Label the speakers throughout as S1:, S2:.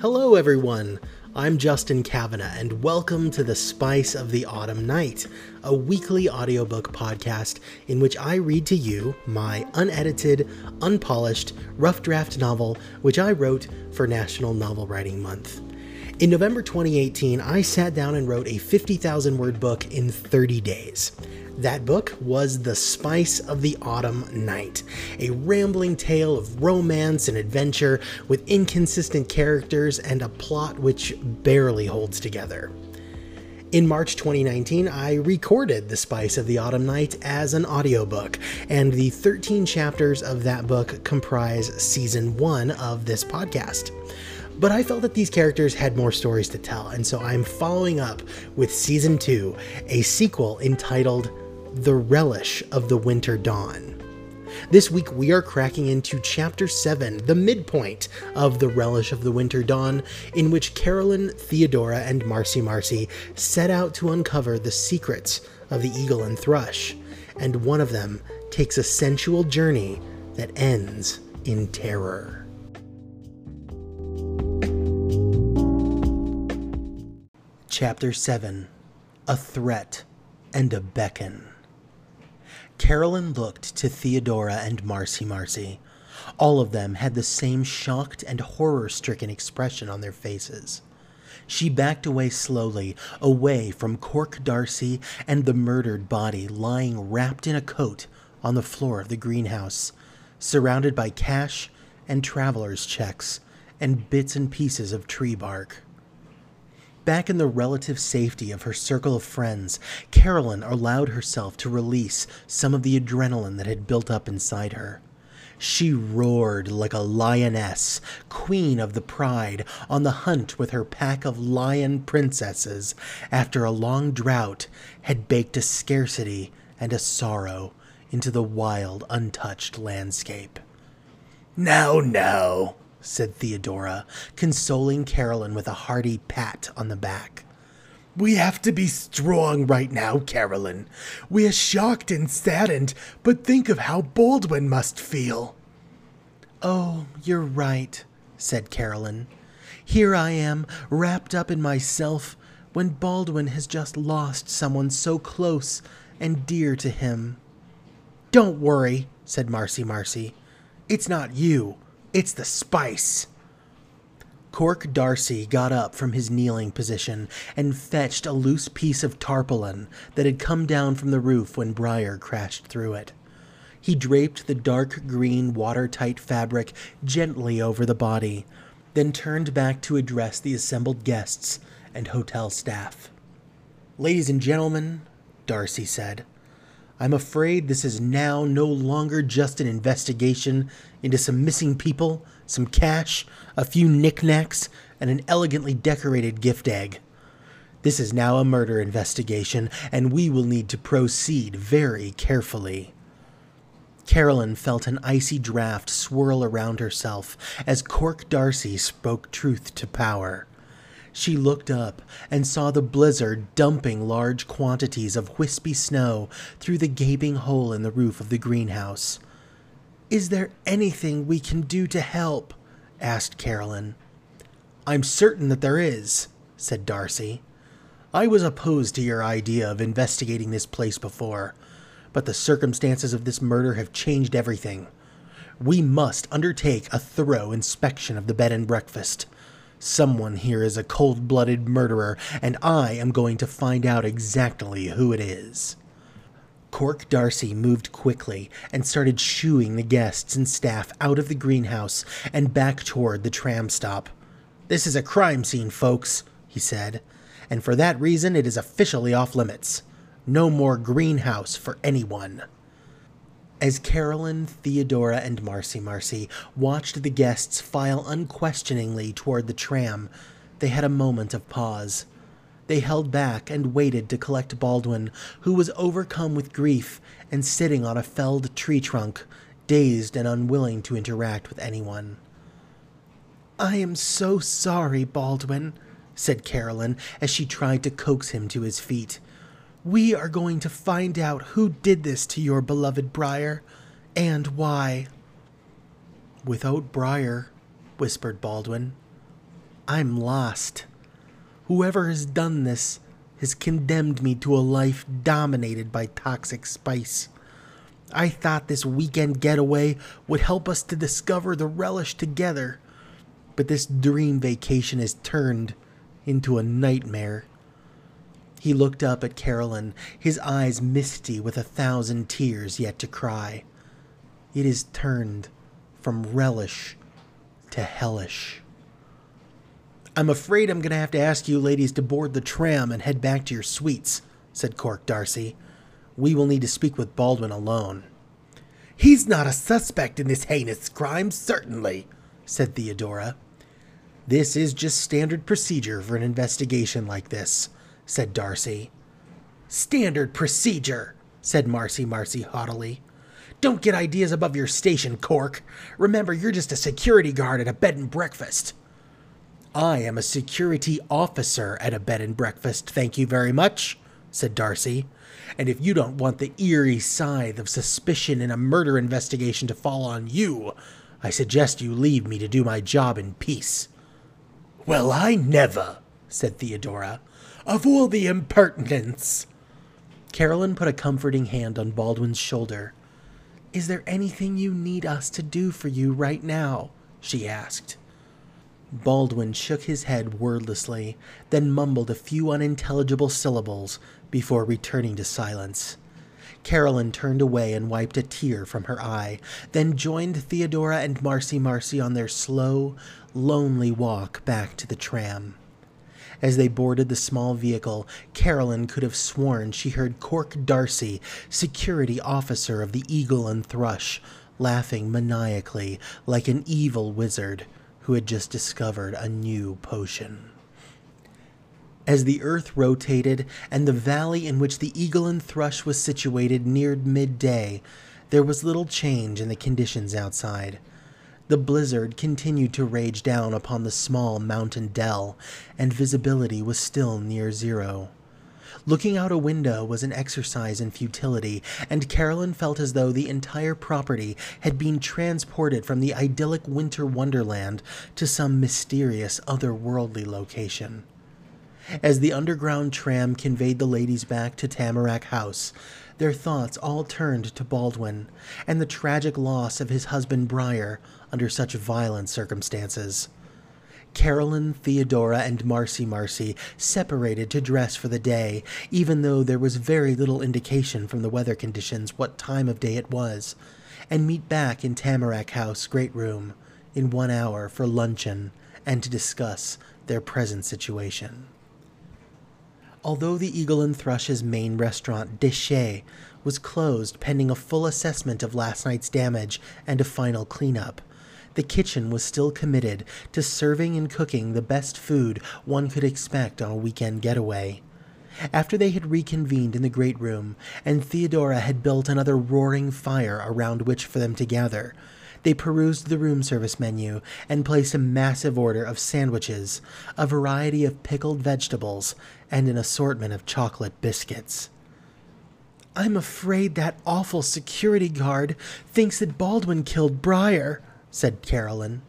S1: Hello, everyone. I'm Justin Kavanagh, and welcome to The Spice of the Autumn Night, a weekly audiobook podcast in which I read to you my unedited, unpolished, rough draft novel, which I wrote for National Novel Writing Month. In November 2018, I sat down and wrote a 50,000 word book in 30 days. That book was The Spice of the Autumn Night, a rambling tale of romance and adventure with inconsistent characters and a plot which barely holds together. In March 2019, I recorded The Spice of the Autumn Night as an audiobook, and the 13 chapters of that book comprise season one of this podcast. But I felt that these characters had more stories to tell, and so I'm following up with season two, a sequel entitled the relish of the winter dawn. This week, we are cracking into Chapter 7, the midpoint of The Relish of the Winter Dawn, in which Carolyn, Theodora, and Marcy Marcy set out to uncover the secrets of the eagle and thrush, and one of them takes a sensual journey that ends in terror. Chapter 7 A Threat and a Beckon. Carolyn looked to Theodora and Marcy Marcy. All of them had the same shocked and horror stricken expression on their faces. She backed away slowly, away from Cork Darcy and the murdered body lying wrapped in a coat on the floor of the greenhouse, surrounded by cash and traveler's checks and bits and pieces of tree bark. Back in the relative safety of her circle of friends, Carolyn allowed herself to release some of the adrenaline that had built up inside her. She roared like a lioness, queen of the pride, on the hunt with her pack of lion princesses after a long drought had baked a scarcity and a sorrow into the wild, untouched landscape. Now, now, said Theodora, consoling Carolyn with a hearty pat on the back. We have to be strong right now, Carolyn. We are shocked and saddened, but think of how Baldwin must feel. Oh, you're right, said Carolyn. Here I am, wrapped up in myself, when Baldwin has just lost someone so close and dear to him. Don't worry, said Marcy Marcy. It's not you. It's the spice. Cork Darcy got up from his kneeling position and fetched a loose piece of tarpaulin that had come down from the roof when Briar crashed through it. He draped the dark green, watertight fabric gently over the body, then turned back to address the assembled guests and hotel staff. Ladies and gentlemen, Darcy said, I'm afraid this is now no longer just an investigation into some missing people, some cash, a few knickknacks, and an elegantly decorated gift egg. This is now a murder investigation, and we will need to proceed very carefully. Carolyn felt an icy draft swirl around herself as Cork Darcy spoke truth to power. She looked up and saw the blizzard dumping large quantities of wispy snow through the gaping hole in the roof of the greenhouse. Is there anything we can do to help? asked Carolyn. I'm certain that there is, said Darcy. I was opposed to your idea of investigating this place before, but the circumstances of this murder have changed everything. We must undertake a thorough inspection of the bed and breakfast. Someone here is a cold blooded murderer, and I am going to find out exactly who it is. Cork Darcy moved quickly and started shooing the guests and staff out of the greenhouse and back toward the tram stop. This is a crime scene, folks, he said, and for that reason it is officially off limits. No more greenhouse for anyone. As Carolyn, Theodora, and Marcy Marcy watched the guests file unquestioningly toward the tram, they had a moment of pause. They held back and waited to collect Baldwin, who was overcome with grief and sitting on a felled tree trunk, dazed and unwilling to interact with anyone. I am so sorry, Baldwin, said Carolyn as she tried to coax him to his feet. We are going to find out who did this to your beloved Briar, and why. Without Briar, whispered Baldwin. I'm lost. Whoever has done this has condemned me to a life dominated by toxic spice. I thought this weekend getaway would help us to discover the relish together, but this dream vacation has turned into a nightmare. He looked up at Carolyn, his eyes misty with a thousand tears yet to cry. It is turned from relish to hellish. I'm afraid I'm going to have to ask you ladies to board the tram and head back to your suites, said Cork Darcy. We will need to speak with Baldwin alone.
S2: He's not a suspect in this heinous crime, certainly, said Theodora.
S1: This is just standard procedure for an investigation like this, said Darcy.
S2: Standard procedure, said Marcy Marcy haughtily. Don't get ideas above your station, Cork. Remember, you're just a security guard at a bed and breakfast.
S1: I am a security officer at a bed and breakfast, thank you very much, said Darcy. And if you don't want the eerie scythe of suspicion in a murder investigation to fall on you, I suggest you leave me to do my job in peace.
S2: Well, I never, said Theodora. Of all the impertinence!
S1: Carolyn put a comforting hand on Baldwin's shoulder. Is there anything you need us to do for you right now? she asked. Baldwin shook his head wordlessly, then mumbled a few unintelligible syllables before returning to silence. Carolyn turned away and wiped a tear from her eye, then joined Theodora and Marcy Marcy on their slow, lonely walk back to the tram. As they boarded the small vehicle, Carolyn could have sworn she heard Cork Darcy, security officer of the Eagle and Thrush, laughing maniacally like an evil wizard who had just discovered a new potion. As the earth rotated and the valley in which the eagle and thrush was situated neared midday, there was little change in the conditions outside. The blizzard continued to rage down upon the small mountain dell, and visibility was still near zero. Looking out a window was an exercise in futility, and Carolyn felt as though the entire property had been transported from the idyllic winter wonderland to some mysterious otherworldly location. As the underground tram conveyed the ladies back to Tamarack House, their thoughts all turned to Baldwin and the tragic loss of his husband Briar under such violent circumstances. Carolyn, Theodora, and Marcy Marcy separated to dress for the day, even though there was very little indication from the weather conditions what time of day it was, and meet back in Tamarack House great room in one hour for luncheon and to discuss their present situation. Although the Eagle and Thrush's main restaurant, Déchet, was closed pending a full assessment of last night's damage and a final cleanup, the kitchen was still committed to serving and cooking the best food one could expect on a weekend getaway. After they had reconvened in the great room, and Theodora had built another roaring fire around which for them to gather, they perused the room service menu and placed a massive order of sandwiches, a variety of pickled vegetables, and an assortment of chocolate biscuits. I'm afraid that awful security guard thinks that Baldwin killed Briar, said Carolyn.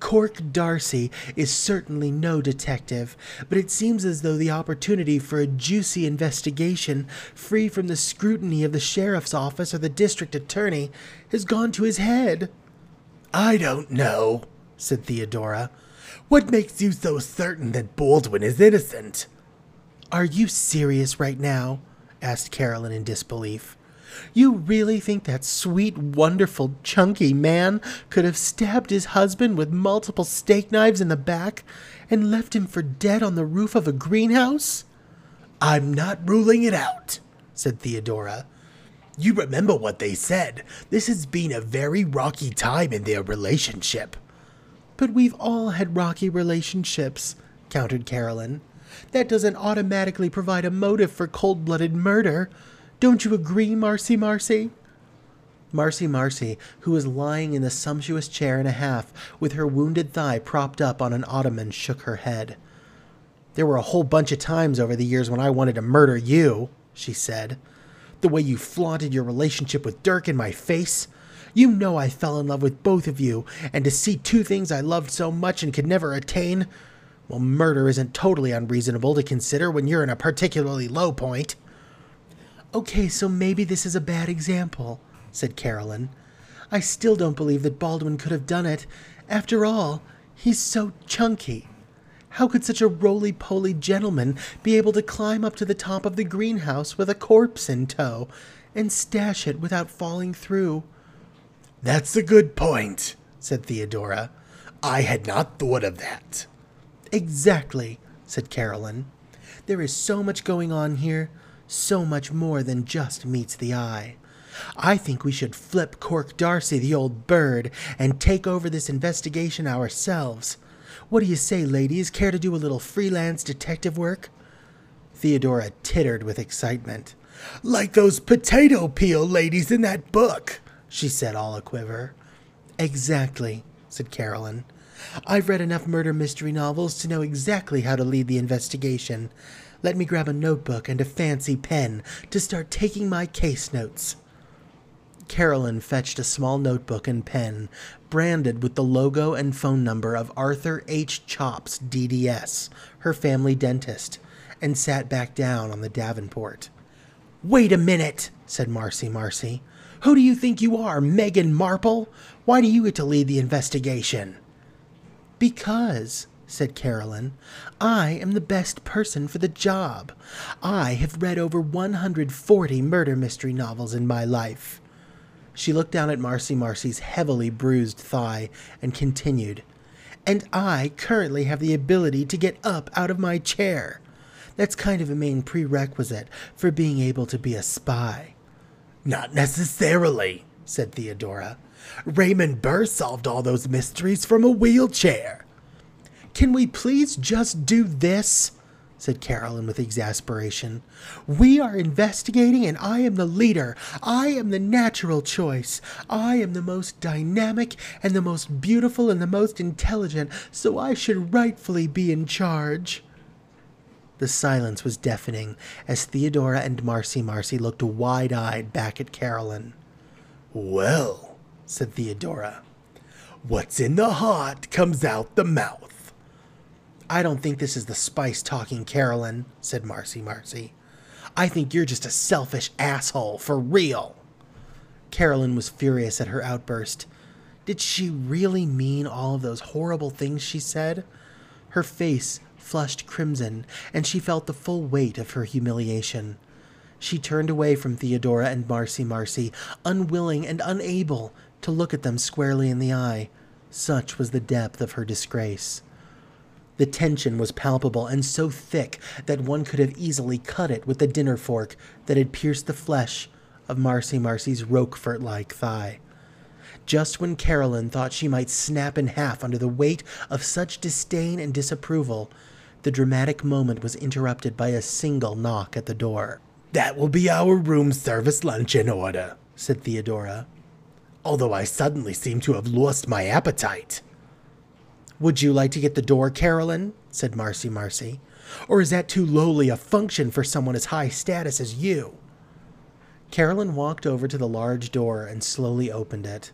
S1: Cork Darcy is certainly no detective, but it seems as though the opportunity for a juicy investigation, free from the scrutiny of the sheriff's office or the district attorney, has gone to his head.
S2: I don't know, said Theodora. What makes you so certain that Baldwin is innocent?
S1: Are you serious right now? asked Carolyn in disbelief. You really think that sweet, wonderful, chunky man could have stabbed his husband with multiple steak knives in the back and left him for dead on the roof of a greenhouse?
S2: I'm not ruling it out, said Theodora. You remember what they said. This has been a very rocky time in their relationship.
S1: But we've all had rocky relationships, countered Carolyn. That doesn't automatically provide a motive for cold blooded murder. Don't you agree, Marcy Marcy? Marcy Marcy, who was lying in the sumptuous chair and a half with her wounded thigh propped up on an ottoman, shook her head. There were a whole bunch of times over the years when I wanted to murder you, she said. The way you flaunted your relationship with Dirk in my face. You know I fell in love with both of you, and to see two things I loved so much and could never attain.
S2: Well, murder isn't totally unreasonable to consider when you're in a particularly low point.
S1: Okay, so maybe this is a bad example, said Carolyn. I still don't believe that Baldwin could have done it. After all, he's so chunky. How could such a roly poly gentleman be able to climb up to the top of the greenhouse with a corpse in tow and stash it without falling through?
S2: That's a good point, said Theodora. I had not thought of that.
S1: Exactly, said Carolyn. There is so much going on here, so much more than just meets the eye. I think we should flip Cork Darcy, the old bird, and take over this investigation ourselves. What do you say, ladies? Care to do a little freelance detective work? Theodora tittered with excitement.
S2: Like those potato peel ladies in that book, she said, all a quiver.
S1: Exactly, said Carolyn. I've read enough murder mystery novels to know exactly how to lead the investigation. Let me grab a notebook and a fancy pen to start taking my case notes. Carolyn fetched a small notebook and pen, branded with the logo and phone number of Arthur H. Chops, DDS, her family dentist, and sat back down on the Davenport. Wait a minute, said Marcy Marcy. Who do you think you are, Megan Marple? Why do you get to lead the investigation? Because, said Carolyn, I am the best person for the job. I have read over 140 murder mystery novels in my life. She looked down at Marcy Marcy's heavily bruised thigh and continued, And I currently have the ability to get up out of my chair. That's kind of a main prerequisite for being able to be a spy.
S2: Not necessarily, said Theodora. Raymond Burr solved all those mysteries from a wheelchair.
S1: Can we please just do this? said Carolyn with exasperation. We are investigating, and I am the leader. I am the natural choice. I am the most dynamic, and the most beautiful, and the most intelligent, so I should rightfully be in charge. The silence was deafening as Theodora and Marcy Marcy looked wide eyed back at Carolyn.
S2: Well, said Theodora, what's in the heart comes out the mouth.
S1: I don't think this is the spice talking, Carolyn, said Marcy Marcy. I think you're just a selfish asshole, for real. Carolyn was furious at her outburst. Did she really mean all of those horrible things she said? Her face flushed crimson, and she felt the full weight of her humiliation. She turned away from Theodora and Marcy Marcy, unwilling and unable to look at them squarely in the eye. Such was the depth of her disgrace. The tension was palpable and so thick that one could have easily cut it with the dinner fork that had pierced the flesh of Marcy Marcy's Roquefort like thigh. Just when Carolyn thought she might snap in half under the weight of such disdain and disapproval, the dramatic moment was interrupted by a single knock at the door.
S2: That will be our room service lunch in order, said Theodora. Although I suddenly seem to have lost my appetite.
S1: Would you like to get the door, Carolyn? said Marcy Marcy. Or is that too lowly a function for someone as high status as you? Carolyn walked over to the large door and slowly opened it.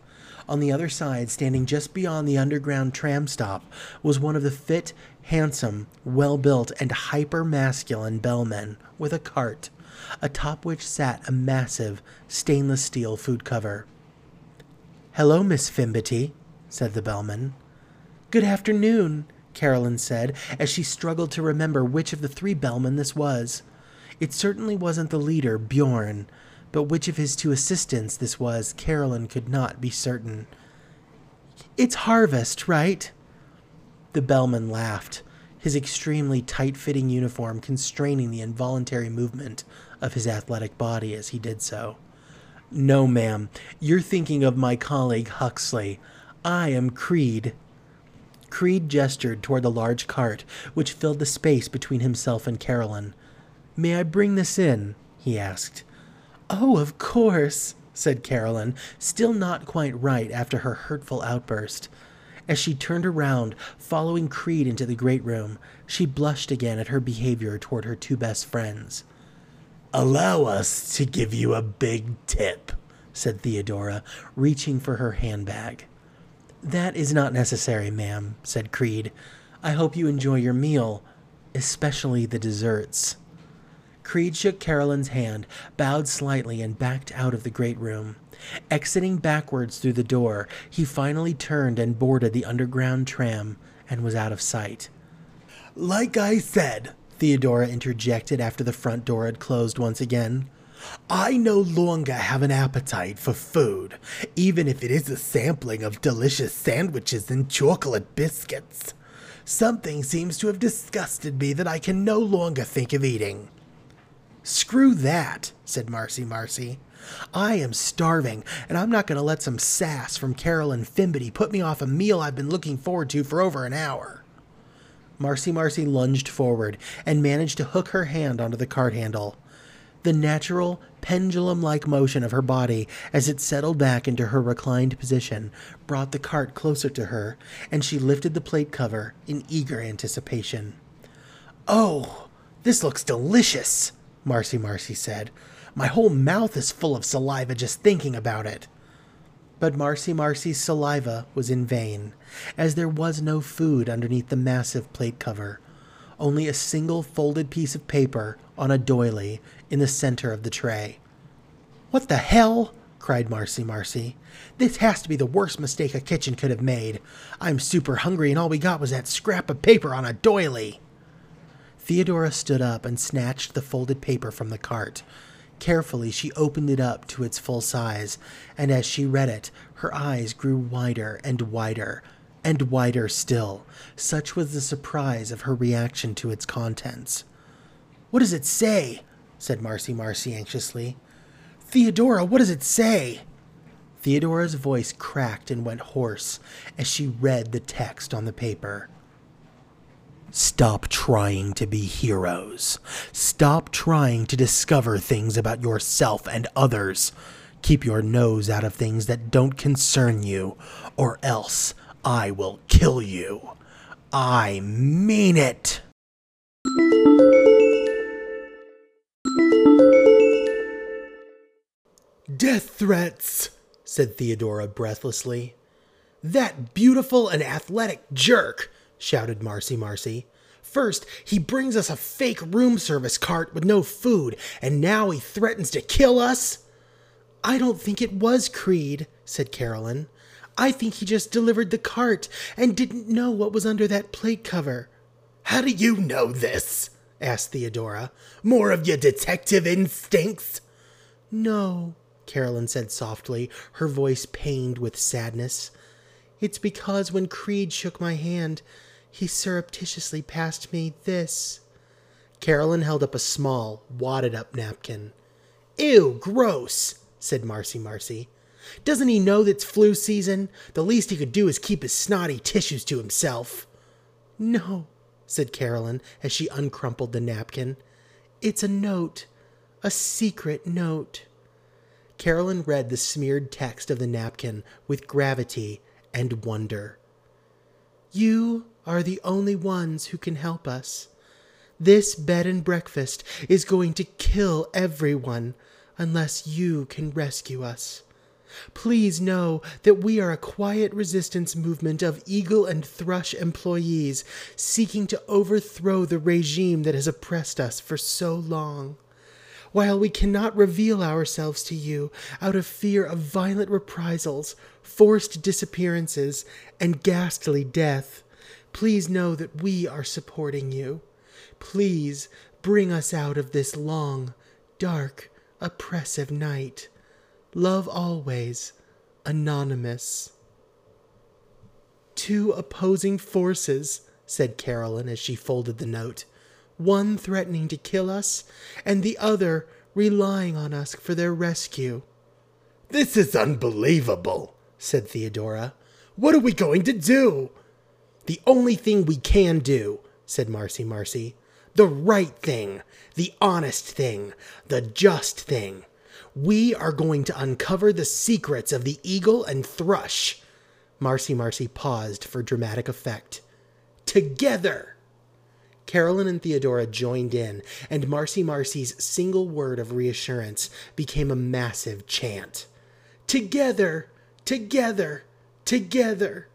S1: On the other side, standing just beyond the underground tram stop, was one of the fit, handsome, well built, and hyper masculine bellmen with a cart, atop which sat a massive stainless steel food cover. Hello, Miss Fimbity, said the bellman. Good afternoon, Carolyn said, as she struggled to remember which of the three bellmen this was. It certainly wasn't the leader, Bjorn, but which of his two assistants this was, Carolyn could not be certain. It's Harvest, right? The bellman laughed, his extremely tight fitting uniform constraining the involuntary movement of his athletic body as he did so. No, ma'am, you're thinking of my colleague Huxley. I am Creed. Creed gestured toward the large cart, which filled the space between himself and Carolyn. May I bring this in? he asked. Oh, of course, said Carolyn, still not quite right after her hurtful outburst. As she turned around, following Creed into the great room, she blushed again at her behavior toward her two best friends.
S2: Allow us to give you a big tip, said Theodora, reaching for her handbag.
S1: That is not necessary, ma'am, said Creed. I hope you enjoy your meal, especially the desserts. Creed shook Carolyn's hand, bowed slightly, and backed out of the great room. Exiting backwards through the door, he finally turned and boarded the underground tram and was out of sight.
S2: Like I said, Theodora interjected after the front door had closed once again. I no longer have an appetite for food, even if it is a sampling of delicious sandwiches and chocolate biscuits. Something seems to have disgusted me that I can no longer think of eating. Screw that, said Marcy Marcy. I am starving, and I'm not going to let some sass from Carolyn Fimbity put me off a meal I've been looking forward to for over an hour.
S1: Marcy Marcy lunged forward and managed to hook her hand onto the cart handle. The natural, pendulum like motion of her body as it settled back into her reclined position brought the cart closer to her, and she lifted the plate cover in eager anticipation.
S2: Oh, this looks delicious, Marcy Marcy said. My whole mouth is full of saliva just thinking about it.
S1: But Marcy Marcy's saliva was in vain, as there was no food underneath the massive plate cover, only a single folded piece of paper on a doily in the center of the tray.
S2: What the hell? cried Marcy Marcy. This has to be the worst mistake a kitchen could have made. I'm super hungry, and all we got was that scrap of paper on a doily.
S1: Theodora stood up and snatched the folded paper from the cart. Carefully, she opened it up to its full size, and as she read it, her eyes grew wider and wider, and wider still. Such was the surprise of her reaction to its contents.
S2: What does it say? said Marcy Marcy anxiously. Theodora, what does it say?
S1: Theodora's voice cracked and went hoarse as she read the text on the paper. Stop trying to be heroes. Stop trying to discover things about yourself and others. Keep your nose out of things that don't concern you, or else I will kill you. I mean it.
S2: Death threats, said Theodora breathlessly. That beautiful and athletic jerk shouted Marcy Marcy. First, he brings us a fake room service cart with no food, and now he threatens to kill us?
S1: I don't think it was Creed, said Carolyn. I think he just delivered the cart and didn't know what was under that plate cover.
S2: How do you know this? asked Theodora. More of your detective instincts?
S1: No, Carolyn said softly, her voice pained with sadness. It's because when Creed shook my hand, he surreptitiously passed me this. Carolyn held up a small, wadded up napkin.
S2: Ew, gross, said Marcy Marcy. Doesn't he know it's flu season? The least he could do is keep his snotty tissues to himself.
S1: No, said Carolyn as she uncrumpled the napkin. It's a note, a secret note. Carolyn read the smeared text of the napkin with gravity and wonder. You are the only ones who can help us. This bed and breakfast is going to kill everyone unless you can rescue us. Please know that we are a quiet resistance movement of eagle and thrush employees seeking to overthrow the regime that has oppressed us for so long. While we cannot reveal ourselves to you out of fear of violent reprisals, forced disappearances, and ghastly death, Please know that we are supporting you. Please bring us out of this long, dark, oppressive night. Love always, Anonymous. Two opposing forces, said Carolyn as she folded the note, one threatening to kill us, and the other relying on us for their rescue.
S2: This is unbelievable, said Theodora. What are we going to do?
S1: The only thing we can do, said Marcy Marcy. The right thing, the honest thing, the just thing. We are going to uncover the secrets of the eagle and thrush. Marcy Marcy paused for dramatic effect. Together! Carolyn and Theodora joined in, and Marcy Marcy's single word of reassurance became a massive chant. Together! Together! Together!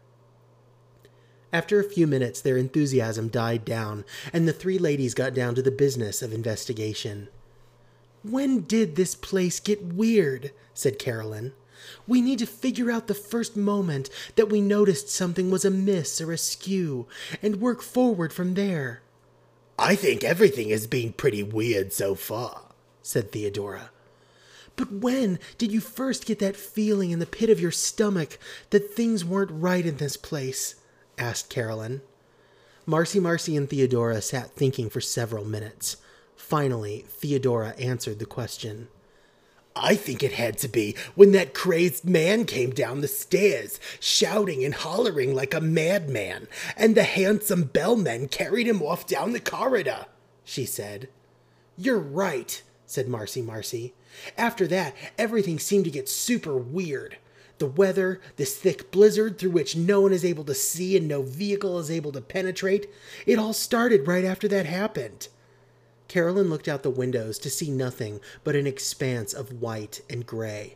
S1: After a few minutes, their enthusiasm died down, and the three ladies got down to the business of investigation. When did this place get weird? said Carolyn. We need to figure out the first moment that we noticed something was amiss or askew, and work forward from there.
S2: I think everything has been pretty weird so far, said Theodora.
S1: But when did you first get that feeling in the pit of your stomach that things weren't right in this place? asked Carolyn. Marcy, Marcy, and Theodora sat thinking for several minutes. Finally, Theodora answered the question.
S2: I think it had to be when that crazed man came down the stairs, shouting and hollering like a madman, and the handsome bellmen carried him off down the corridor, she said.
S1: You're right, said Marcy Marcy. After that, everything seemed to get super weird. The weather, this thick blizzard through which no one is able to see and no vehicle is able to penetrate, it all started right after that happened. Carolyn looked out the windows to see nothing but an expanse of white and gray.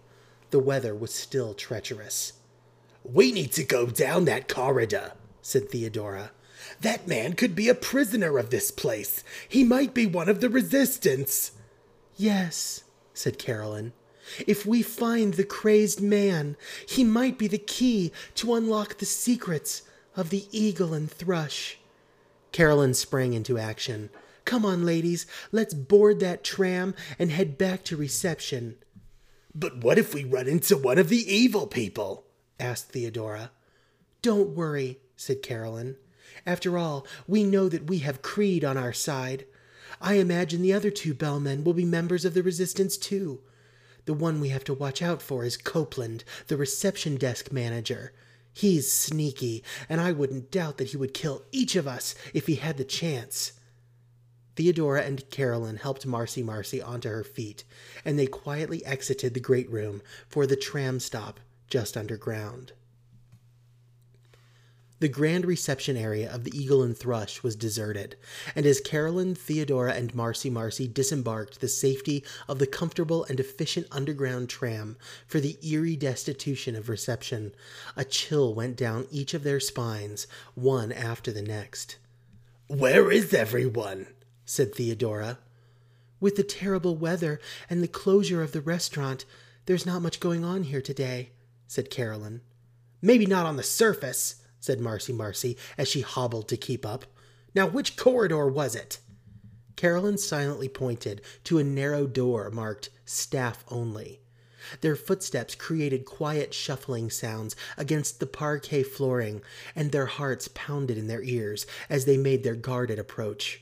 S1: The weather was still treacherous.
S2: We need to go down that corridor, said Theodora. That man could be a prisoner of this place. He might be one of the resistance.
S1: Yes, said Carolyn. If we find the crazed man, he might be the key to unlock the secrets of the eagle and thrush. Carolyn sprang into action. Come on, ladies, let's board that tram and head back to reception.
S2: But what if we run into one of the evil people? asked Theodora.
S1: Don't worry, said Carolyn. After all, we know that we have Creed on our side. I imagine the other two bellmen will be members of the resistance too. The one we have to watch out for is Copeland, the reception desk manager. He's sneaky, and I wouldn't doubt that he would kill each of us if he had the chance. Theodora and Carolyn helped Marcy Marcy onto her feet, and they quietly exited the great room for the tram stop just underground. The grand reception area of the Eagle and Thrush was deserted, and as Carolyn, Theodora, and Marcy Marcy disembarked the safety of the comfortable and efficient underground tram for the eerie destitution of reception, a chill went down each of their spines, one after the next.
S2: Where is everyone?
S1: Said Theodora. With the terrible weather and the closure of the restaurant, there's not much going on here today, said Carolyn. Maybe not on the surface, said Marcy Marcy as she hobbled to keep up. Now, which corridor was it? Carolyn silently pointed to a narrow door marked Staff Only. Their footsteps created quiet shuffling sounds against the parquet flooring, and their hearts pounded in their ears as they made their guarded approach.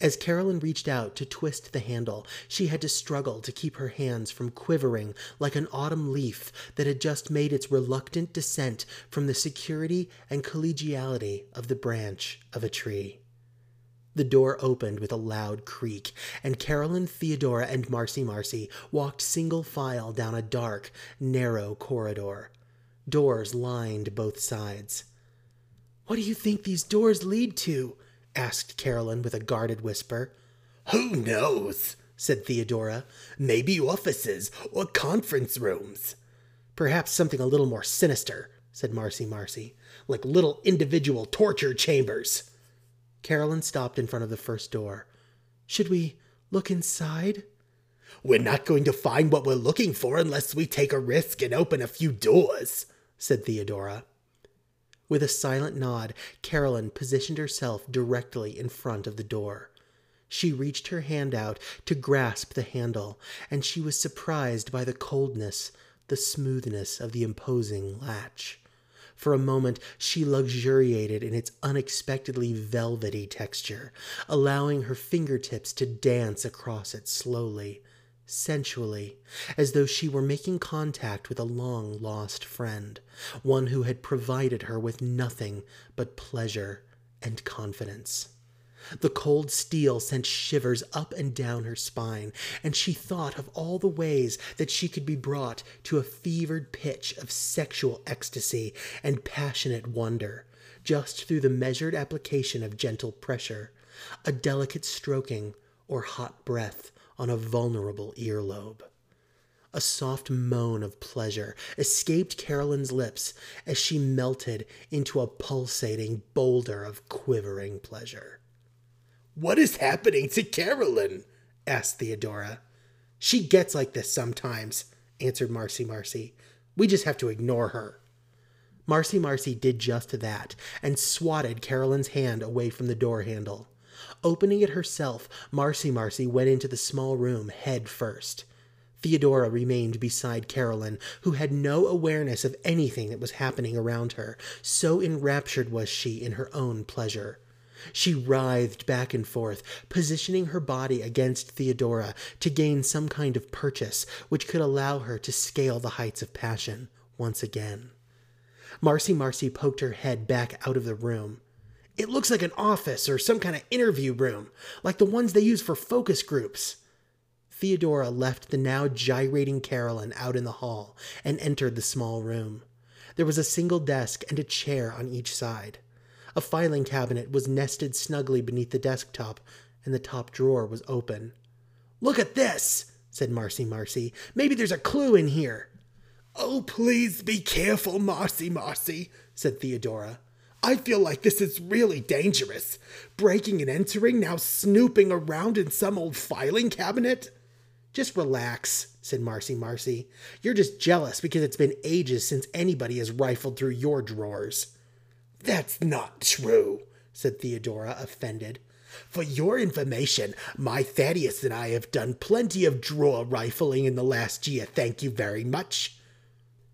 S1: As Carolyn reached out to twist the handle, she had to struggle to keep her hands from quivering like an autumn leaf that had just made its reluctant descent from the security and collegiality of the branch of a tree. The door opened with a loud creak, and Carolyn, Theodora, and Marcy Marcy walked single file down a dark, narrow corridor. Doors lined both sides. What do you think these doors lead to? Asked Carolyn with a guarded whisper.
S2: Who knows? said Theodora. Maybe offices or conference rooms.
S1: Perhaps something a little more sinister, said Marcy Marcy, like little individual torture chambers. Carolyn stopped in front of the first door. Should we look inside?
S2: We're not going to find what we're looking for unless we take a risk and open a few doors, said Theodora.
S1: With a silent nod, Carolyn positioned herself directly in front of the door. She reached her hand out to grasp the handle, and she was surprised by the coldness, the smoothness of the imposing latch. For a moment, she luxuriated in its unexpectedly velvety texture, allowing her fingertips to dance across it slowly, sensually, as though she were making contact with a long lost friend, one who had provided her with nothing but pleasure and confidence. The cold steel sent shivers up and down her spine, and she thought of all the ways that she could be brought to a fevered pitch of sexual ecstasy and passionate wonder, just through the measured application of gentle pressure, a delicate stroking, or hot breath on a vulnerable earlobe. A soft moan of pleasure escaped Carolyn's lips as she melted into a pulsating boulder of quivering pleasure.
S2: What is happening to Carolyn? asked Theodora.
S1: She gets like this sometimes, answered Marcy Marcy. We just have to ignore her. Marcy Marcy did just that and swatted Carolyn's hand away from the door handle. Opening it herself, Marcy Marcy went into the small room head first. Theodora remained beside Carolyn, who had no awareness of anything that was happening around her, so enraptured was she in her own pleasure. She writhed back and forth, positioning her body against Theodora to gain some kind of purchase which could allow her to scale the heights of passion once again. Marcy Marcy poked her head back out of the room. It looks like an office or some kind of interview room, like the ones they use for focus groups. Theodora left the now gyrating Carolyn out in the hall and entered the small room. There was a single desk and a chair on each side. A filing cabinet was nested snugly beneath the desktop, and the top drawer was open. Look at this, said Marcy Marcy. Maybe there's a clue in here.
S2: Oh, please be careful, Marcy Marcy, said Theodora. I feel like this is really dangerous. Breaking and entering, now snooping around in some old filing cabinet.
S1: Just relax, said Marcy Marcy. You're just jealous because it's been ages since anybody has rifled through your drawers.
S2: That's not true, said Theodora, offended. For your information, my Thaddeus and I have done plenty of drawer rifling in the last year, thank you very much.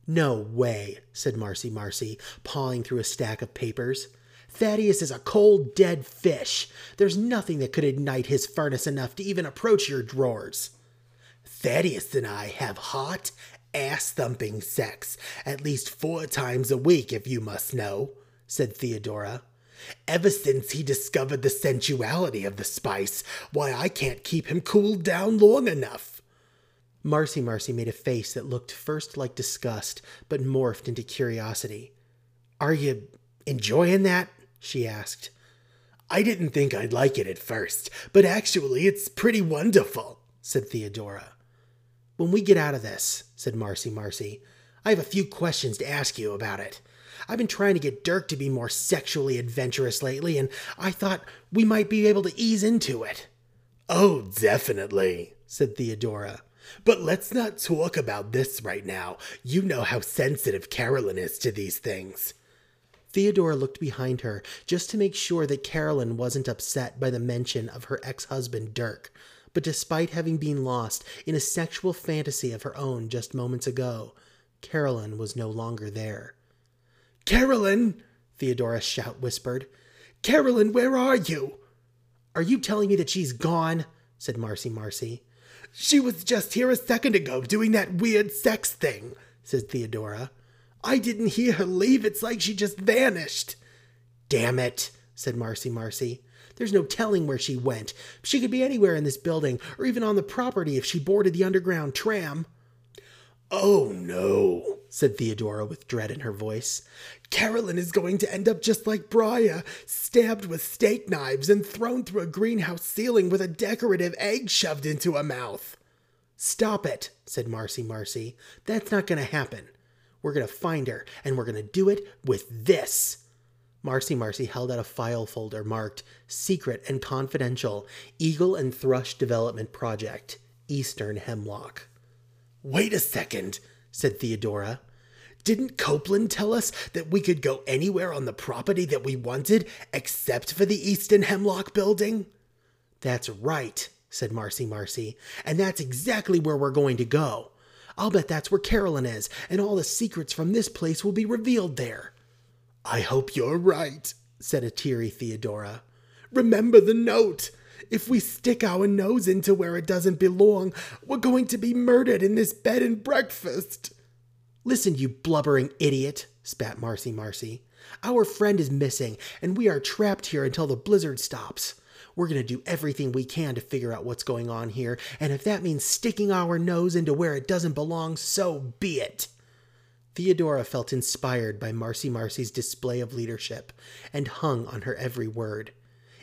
S1: No way, said Marcy Marcy, pawing through a stack of papers. Thaddeus is a cold, dead fish. There's nothing that could ignite his furnace enough to even approach your drawers.
S2: Thaddeus and I have hot, ass thumping sex at least four times a week, if you must know, said Theodora. Ever since he discovered the sensuality of the spice, why I can't keep him cooled down long enough.
S1: Marcy Marcy made a face that looked first like disgust, but morphed into curiosity. Are you enjoying that? she asked.
S2: I didn't think I'd like it at first, but actually it's pretty wonderful, said Theodora.
S1: When we get out of this, said Marcy Marcy, I have a few questions to ask you about it. I've been trying to get Dirk to be more sexually adventurous lately, and I thought we might be able to ease into it.
S2: Oh, definitely, said Theodora. But let's not talk about this right now. You know how sensitive Carolyn is to these things.
S1: Theodora looked behind her just to make sure that Carolyn wasn't upset by the mention of her ex husband Dirk. But despite having been lost in a sexual fantasy of her own just moments ago, Carolyn was no longer there.
S2: Carolyn! Theodora's shout whispered. Carolyn, where are you?
S1: Are you telling me that she's gone? said Marcy Marcy.
S2: She was just here a second ago doing that weird sex thing, says Theodora. I didn't hear her leave. It's like she just vanished.
S1: Damn it, said Marcy Marcy. There's no telling where she went. She could be anywhere in this building, or even on the property if she boarded the underground tram.
S2: Oh no, said Theodora with dread in her voice.
S1: Carolyn is going to end up just like Briar, stabbed with steak knives and thrown through a greenhouse ceiling with a decorative egg shoved into her mouth. Stop it, said Marcy Marcy. That's not going to happen. We're going to find her, and we're going to do it with this. Marcy Marcy held out a file folder marked Secret and Confidential Eagle and Thrush Development Project, Eastern Hemlock.
S2: Wait a second, said Theodora. Didn't Copeland tell us that we could go anywhere on the property that we wanted except for the Eastern Hemlock building?
S1: That's right, said Marcy Marcy, and that's exactly where we're going to go. I'll bet that's where Carolyn is, and all the secrets from this place will be revealed there.
S2: I hope you're right, said a teary Theodora. Remember the note. If we stick our nose into where it doesn't belong, we're going to be murdered in this bed and breakfast.
S1: Listen, you blubbering idiot, spat Marcy Marcy. Our friend is missing, and we are trapped here until the blizzard stops. We're going to do everything we can to figure out what's going on here, and if that means sticking our nose into where it doesn't belong, so be it. Theodora felt inspired by Marcy Marcy's display of leadership and hung on her every word.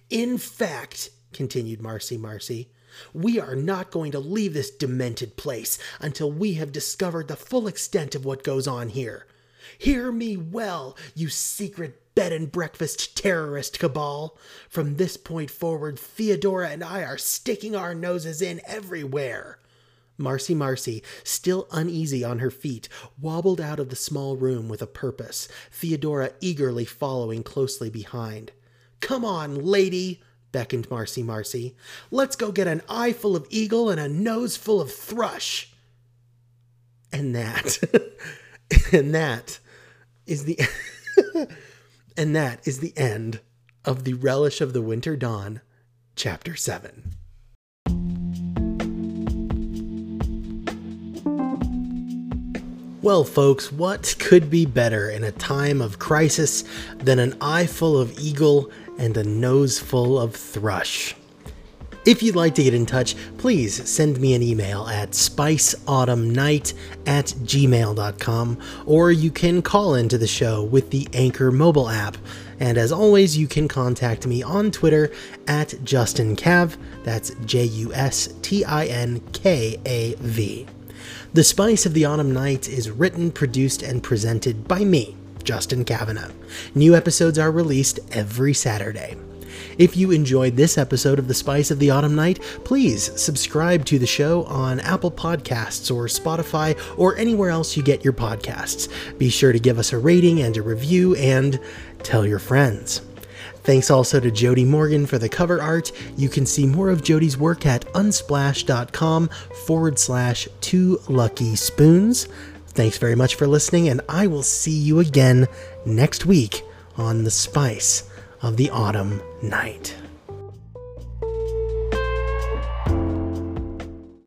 S1: In fact, continued Marcy Marcy,
S2: We are not going to leave this demented place until we have discovered the full extent of what goes on here. Hear me well, you secret bed and breakfast terrorist cabal. From this point forward, Theodora and I are sticking our noses in everywhere. Marcy Marcy, still uneasy on her feet, wobbled out of the small room with a purpose, Theodora eagerly following closely behind. Come on, lady, beckoned Marcy Marcy. Let's go get an eye full of eagle and a nose full of thrush. And that, and that is the, and that is the end of the Relish of the Winter Dawn, Chapter 7. Well, folks, what could be better in a time of crisis than an eye full of eagle and a nose full of thrush? If you'd like to get in touch, please send me an email at spiceautumnnight at gmail.com, or you can call into the show with the Anchor mobile app. And as always, you can contact me on Twitter at JustinKav, that's J U S T I N K A V. The Spice of the Autumn Night is written, produced, and presented by me, Justin Kavanagh. New episodes are released every Saturday. If you enjoyed this episode of The Spice of the Autumn Night, please subscribe to the show on Apple Podcasts or Spotify or anywhere else you get your podcasts. Be sure to give us a rating and a review and tell your friends. Thanks also to Jodie Morgan for the cover art. You can see more of Jodie's work at unsplash.com forward slash two lucky spoons. Thanks very much for listening, and I will see you again next week on The Spice of the Autumn Night.